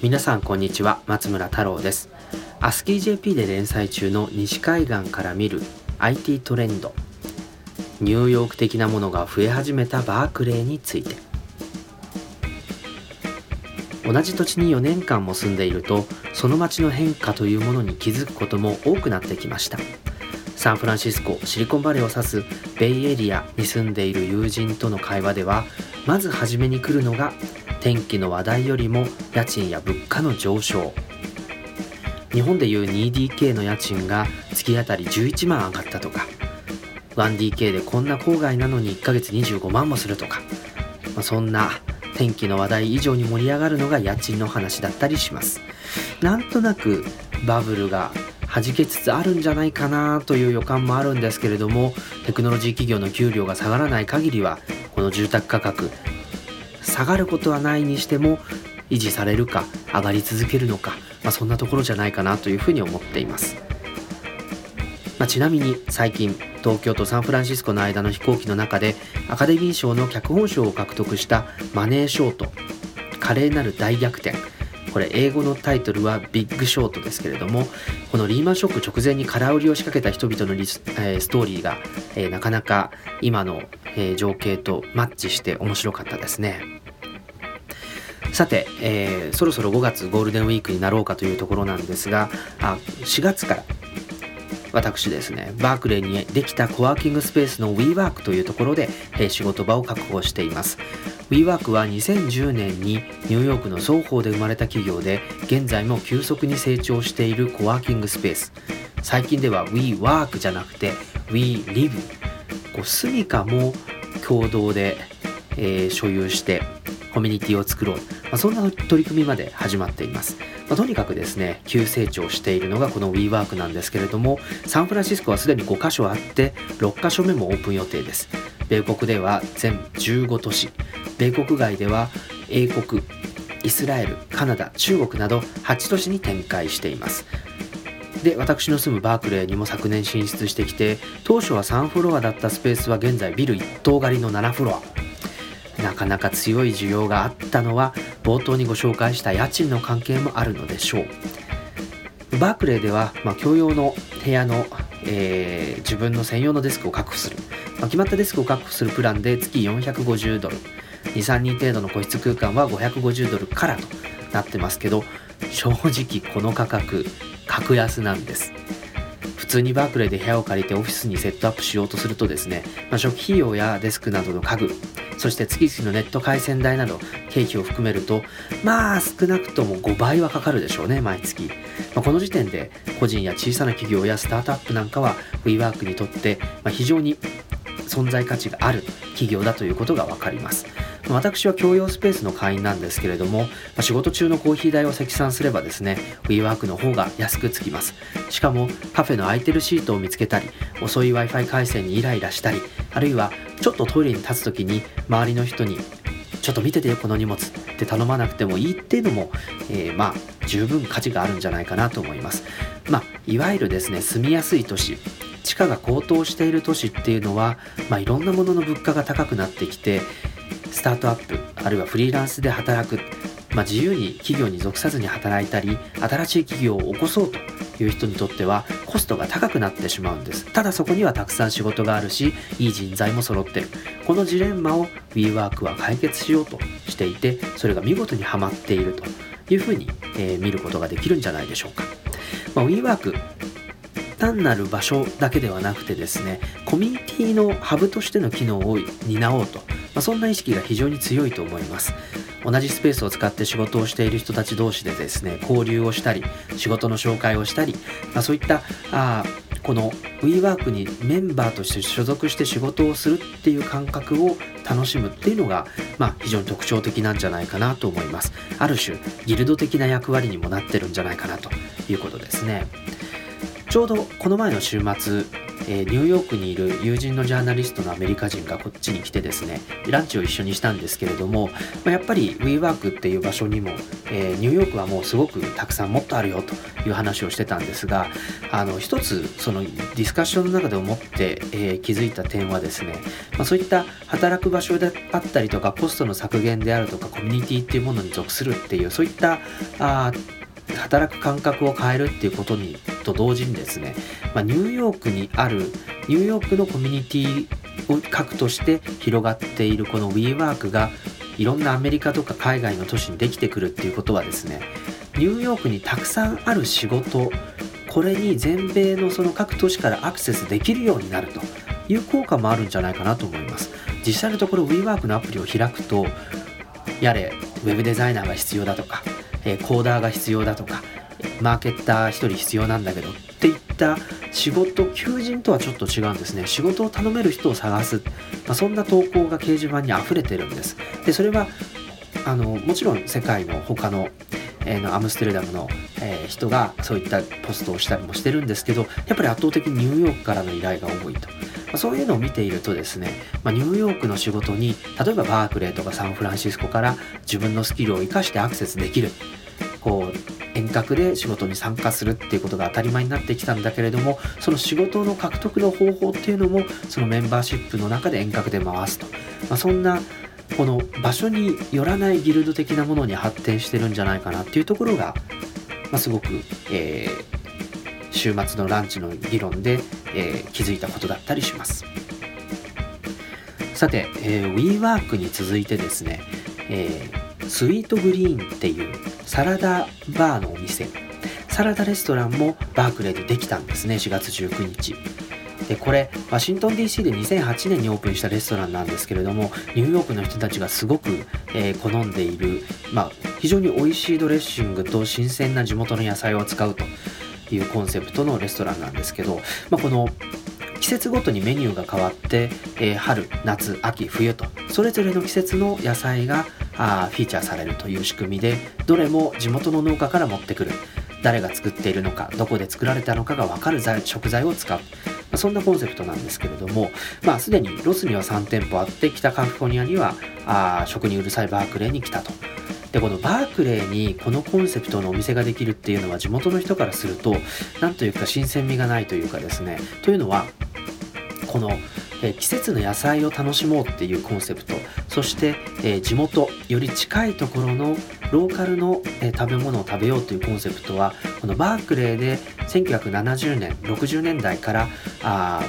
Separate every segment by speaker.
Speaker 1: 皆さんこんにちは松村太郎です。アスキー JP で連載中の西海岸から見る IT トレンド。ニューヨーク的なものが増え始めたバークレーについて。同じ土地に4年間も住んでいるとその街の変化というものに気づくことも多くなってきました。サンフランシスコシリコンバレーを指すベイエリアに住んでいる友人との会話ではまず初めに来るのが天気の話題よりも家賃や物価の上昇。日本でいう 2DK の家賃が月当たり11万上がったとか。1DK でこんな郊外なのに1ヶ月25万もするとか、まあ、そんな天気の話題以上に盛り上がるのが家賃の話だったりします。なんとなくバブルが弾けつつあるんじゃないかなという予感もあるんですけれどもテクノロジー企業の給料が下がらない限りはこの住宅価格下がることはないにしても維持されるか上がり続けるのか、まあ、そんなところじゃないかなというふうに思っています、まあ、ちなみに最近東京とサンフランシスコの間の飛行機の中でアカデミー賞の脚本賞を獲得したマネーショート華麗なる大逆転。これ英語のタイトルはビッグショートですけれどもこのリーマンショック直前に空売りを仕掛けた人々のリス、えー、ストーリーが、えー、なかなか今の、えー、情景とマッチして面白かったですね。さて、えー、そろそろ5月ゴールデンウィークになろうかというところなんですがあ4月から私ですねバークレーにできたコワーキングスペースの WeWork というところで、えー、仕事場を確保しています WeWork は2010年にニューヨークの双方で生まれた企業で現在も急速に成長しているコワーキングスペース。最近では WeWork じゃなくて WeLive こう住処も共同で、えー、所有してコミュニティを作ろう、まあ、そんな取り組みまで始まっています、まあ、とにかくですね急成長しているのがこの WeWork なんですけれどもサンフランシスコはすでに5カ所あって6カ所目もオープン予定です。米国では全15都市米国外では英国イスラエルカナダ中国など8都市に展開しています。で私の住むバークレーにも昨年進出してきて当初は3フロアだったスペースは現在ビル1棟狩りの7フロア。なかなか強い需要があったのは冒頭にご紹介した家賃の関係もあるのでしょう。バークレーでは、まあ、共用の部屋の、えー、自分の専用のデスクを確保する、まあ、決まったデスクを確保するプランで月450ドル。23人程度の個室空間は550ドルからとなってますけど正直この価格格安なんです。普通にバークレーで部屋を借りてオフィスにセットアップしようとするとですね、まあ、初期費用やデスクなどの家具そして月々のネット回線代など経費を含めるとまあ少なくとも5倍はかかるでしょうね毎月、まあ、この時点で個人や小さな企業やスタートアップなんかは WeWork にとって、非常に存在価値がある企業だということが分かります。私は共用スペースの会員なんですけれども、仕事中のコーヒー代を積算すればですね WeWork の方が安くつきます。しかもカフェの空いてるシートを見つけたり遅い Wi-Fi 回線にイライラしたりあるいはちょっとトイレに立つ時に周りの人にちょっと見ててよこの荷物って頼まなくてもいいっていうのも、えー、まあ十分価値があるんじゃないかなと思います。まあいわゆるですね住みやすい都市。地価が高騰している都市っていうのは、まあ、いろんなものの物価が高くなってきてスタートアップあるいはフリーランスで働く、まあ、自由に企業に属さずに働いたり新しい企業を起こそうという人にとってはコストが高くなってしまうんです。ただそこにはたくさん仕事があるしいい人材も揃ってる。このジレンマを WeWork は解決しようとしていてそれが見事にはまっているというふうに、えー、見ることができるんじゃないでしょうか、まあ、WeWork 単なる場所だけではなくてですねコミュニティのハブとしての機能を担おうと、まあ、そんな意識が非常に強いと思います。同じスペースを使って仕事をしている人たち同士でですね交流をしたり仕事の紹介をしたり、まあ、そういったあこの WeWork にメンバーとして所属して仕事をするっていう感覚を楽しむっていうのが、まあ、非常に特徴的なんじゃないかなと思います。ある種ギルド的な役割にもなってるんじゃないかなということですね。ちょうどこの前の週末えー、ニューヨークにいる友人のジャーナリストのアメリカ人がこっちに来てですねランチを一緒にしたんですけれども、まあ、やっぱり WeWork っていう場所にも、えー、ニューヨークはもうすごくたくさんもっとあるよという話をしてたんですがあの一つそのディスカッションの中で思って、えー、気づいた点はですね、まあ、そういった働く場所であったりとかコストの削減であるとかコミュニティっていうものに属するっていうそういったあ働く感覚を変えるっていうことにと同時にですね、まあ、ニューヨークにあるニューヨークのコミュニティを核として広がっているこの WeWork がいろんなアメリカとか海外の都市にできてくるっていうことはですねニューヨークにたくさんある仕事これに全米のその各都市からアクセスできるようになるという効果もあるんじゃないかなと思います。実際のところ WeWork のアプリを開くとやれウェブデザイナーが必要だとかえ、コーダーが必要だとかマーケッター1人必要なんだけどっていった仕事求人とはちょっと違うんですね。仕事を頼める人を探す、まあ、そんな投稿が掲示板に溢れてるんです。でそれはあのもちろん世界の他の,、えー、のアムステルダムの、えー、人がそういったポストをしたりもしてるんですけどやっぱり圧倒的にニューヨークからの依頼が多いと。ま、そういうのを見ているとですね、まあ、ニューヨークの仕事に例えばバークレーとかサンフランシスコから自分のスキルを生かしてアクセスできる。こう遠隔で仕事に参加するっていうことが当たり前になってきたんだけれどもその仕事の獲得の方法っていうのもそのメンバーシップの中で遠隔で回すと、まあ、そんなこの場所によらないギルド的なものに発展してるんじゃないかなっていうところが、まあ、すごく、えー、週末のランチの議論で、えー、気づいたことだったりします。さて、えー、WeWork に続いてですね、えー、スイートグリーンっていうサラダバーのお店。サラダレストランもバークレーでできたんですね4月19日。でこれワシントン DC で2008年にオープンしたレストランなんですけれどもニューヨークの人たちがすごく、えー、好んでいる、まあ、非常に美味しいドレッシングと新鮮な地元の野菜を使うというコンセプトのレストランなんですけど、まあ、この季節ごとにメニューが変わって、えー、春夏秋冬とそれぞれの季節の野菜があフィーチャーされるという仕組みでどれも地元の農家から持ってくる。誰が作っているのかどこで作られたのかが分かる食材を使う、まあ、そんなコンセプトなんですけれども、まあ、すでにロスには3店舗あって北カリフォルニアにはあ食にうるさいバークレーに来たと。でこのバークレーにこのコンセプトのお店ができるっていうのは地元の人からすると何というか新鮮味がないというかですね。というのはこのえ季節の野菜を楽しもうっていうコンセプト。そして、え地元より近いところのローカルの、え食べ物を食べようというコンセプトはこのバークレーで1970年60年代からあ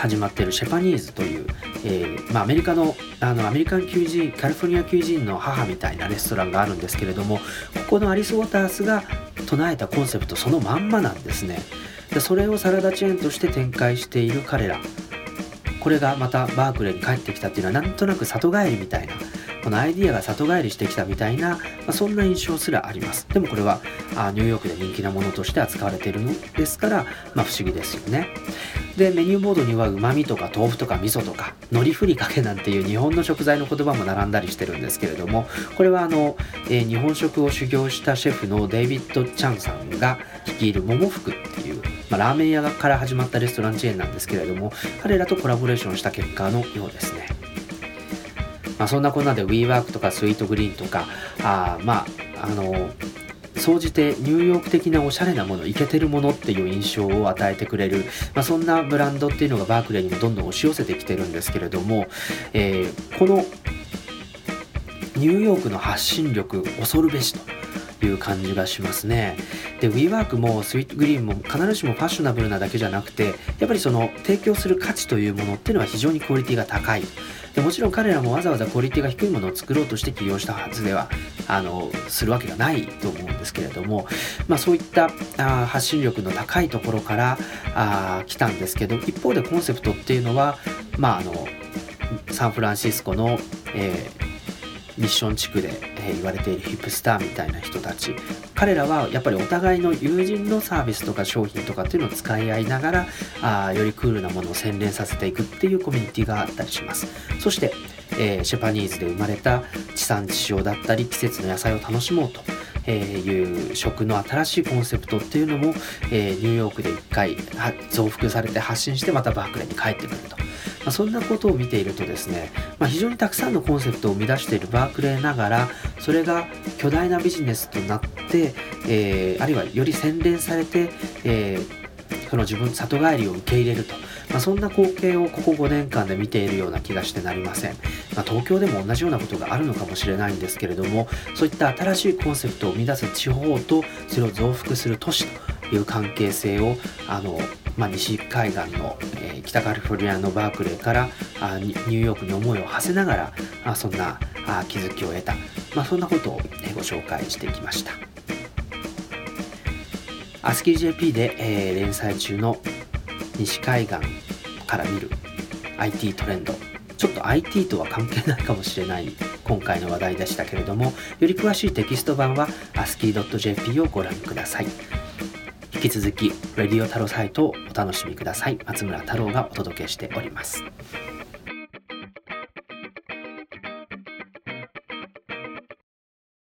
Speaker 1: 始まっているシェパニーズという、えー、まあ、アメリカのあのアメリカン求人カリフォルニア求人の母みたいなレストランがあるんですけれどもここのアリス・ウォータースが唱えたコンセプトそのまんまなんですね。でそれをサラダチェーンとして展開している彼ら。これがまたバークレーに帰ってきたっていうのはなんとなく里帰りみたいなこのアイディアが里帰りしてきたみたいな、まあ、そんな印象すらあります。でもこれはあニューヨークで人気なものとして扱われているのですから、まあ、不思議ですよね。でメニューボードにはうまみとか豆腐とか味噌とか海苔ふりかけなんていう日本の食材の言葉も並んだりしてるんですけれどもこれはあの、えー、日本食を修行したシェフのデイビッド・チャンさんが率いる桃福っていうまあ、ラーメン屋から始まったレストランチェーンなんですけれども彼らとコラボレーションした結果のようですね。まあ、そんなこんなで WeWork とかスイートグリーンとかあまああの総じてニューヨーク的なおしゃれなものイケてるものっていう印象を与えてくれる、まあ、そんなブランドっていうのがバークレーにもどんどん押し寄せてきてるんですけれども、えー、このニューヨークの発信力恐るべしという感じがしますね。で WeWork もスイートグリーンも必ずしもファッショナブルなだけじゃなくてやっぱりその提供する価値というものっていうのは非常にクオリティが高い。でもちろん彼らもわざわざクオリティが低いものを作ろうとして起業したはずではあのするわけがないと思うんですけれども、まあ、そういったあ発信力の高いところからあ来たんですけど一方でコンセプトっていうのは、まあ、あのサンフランシスコの、えーミッション地区で、え、言われているヒップスターみたいな人たち。彼らはやっぱりお互いの友人のサービスとか商品とかっていうのを使い合いながらあよりクールなものを洗練させていくっていうコミュニティがあったりします。そして、えー、シェパニーズで生まれた地産地消だったり季節の野菜を楽しもうとえー、いう食の新しいコンセプトっていうのも、え、ニューヨークで1回増幅されて発信してまたバークレーに帰ってくると。まあ、そんなことを見ているとですね、まあ、非常にたくさんのコンセプトを生み出しているバークレーながらそれが巨大なビジネスとなって、えー、あるいはより洗練されて、えー、その自分里帰りを受け入れるとまあ、そんな光景をここ5年間で見ているような気がしてなりません、まあ、東京でも同じようなことがあるのかもしれないんですけれどもそういった新しいコンセプトを生み出す地方とそれを増幅する都市という関係性をあの、まあ、西海岸の、えー、北カリフォルニアのバークレーからあニューヨークに思いを馳せながらあそんなあ気づきを得た、まあ、そんなことを、えー、ご紹介してきました。アスキー JP で、えー、連載中の西海岸から見る IT トレンド。ちょっと IT とは関係ないかもしれない今回の話題でしたけれどもより詳しいテキスト版は ascii.jp をご覧ください。引き続きレディオタロサイトをお楽しみください。松村太郎がお届けしております。